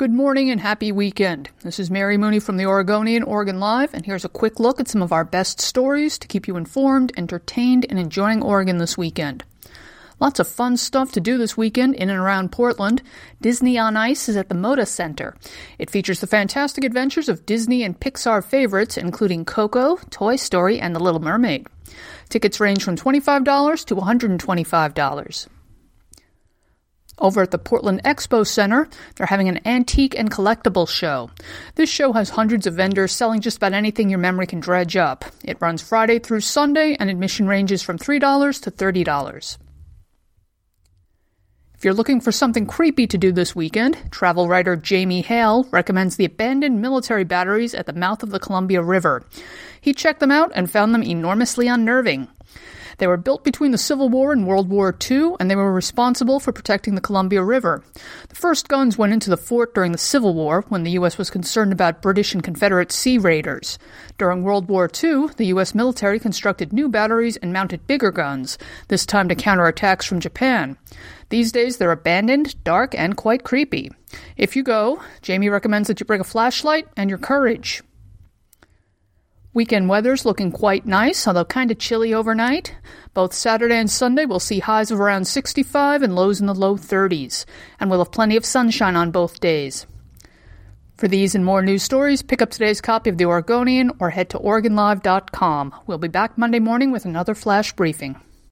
Good morning and happy weekend. This is Mary Mooney from the Oregonian, Oregon Live, and here's a quick look at some of our best stories to keep you informed, entertained, and enjoying Oregon this weekend. Lots of fun stuff to do this weekend in and around Portland. Disney on Ice is at the Moda Center. It features the fantastic adventures of Disney and Pixar favorites, including Coco, Toy Story, and The Little Mermaid. Tickets range from $25 to $125. Over at the Portland Expo Center, they're having an antique and collectible show. This show has hundreds of vendors selling just about anything your memory can dredge up. It runs Friday through Sunday, and admission ranges from $3 to $30. If you're looking for something creepy to do this weekend, travel writer Jamie Hale recommends the abandoned military batteries at the mouth of the Columbia River. He checked them out and found them enormously unnerving. They were built between the Civil War and World War II, and they were responsible for protecting the Columbia River. The first guns went into the fort during the Civil War when the U.S. was concerned about British and Confederate sea raiders. During World War II, the U.S. military constructed new batteries and mounted bigger guns, this time to counter attacks from Japan. These days, they're abandoned, dark, and quite creepy. If you go, Jamie recommends that you bring a flashlight and your courage. Weekend weather's looking quite nice, although kind of chilly overnight. Both Saturday and Sunday will see highs of around 65 and lows in the low 30s, and we'll have plenty of sunshine on both days. For these and more news stories, pick up today's copy of The Oregonian or head to OregonLive.com. We'll be back Monday morning with another flash briefing.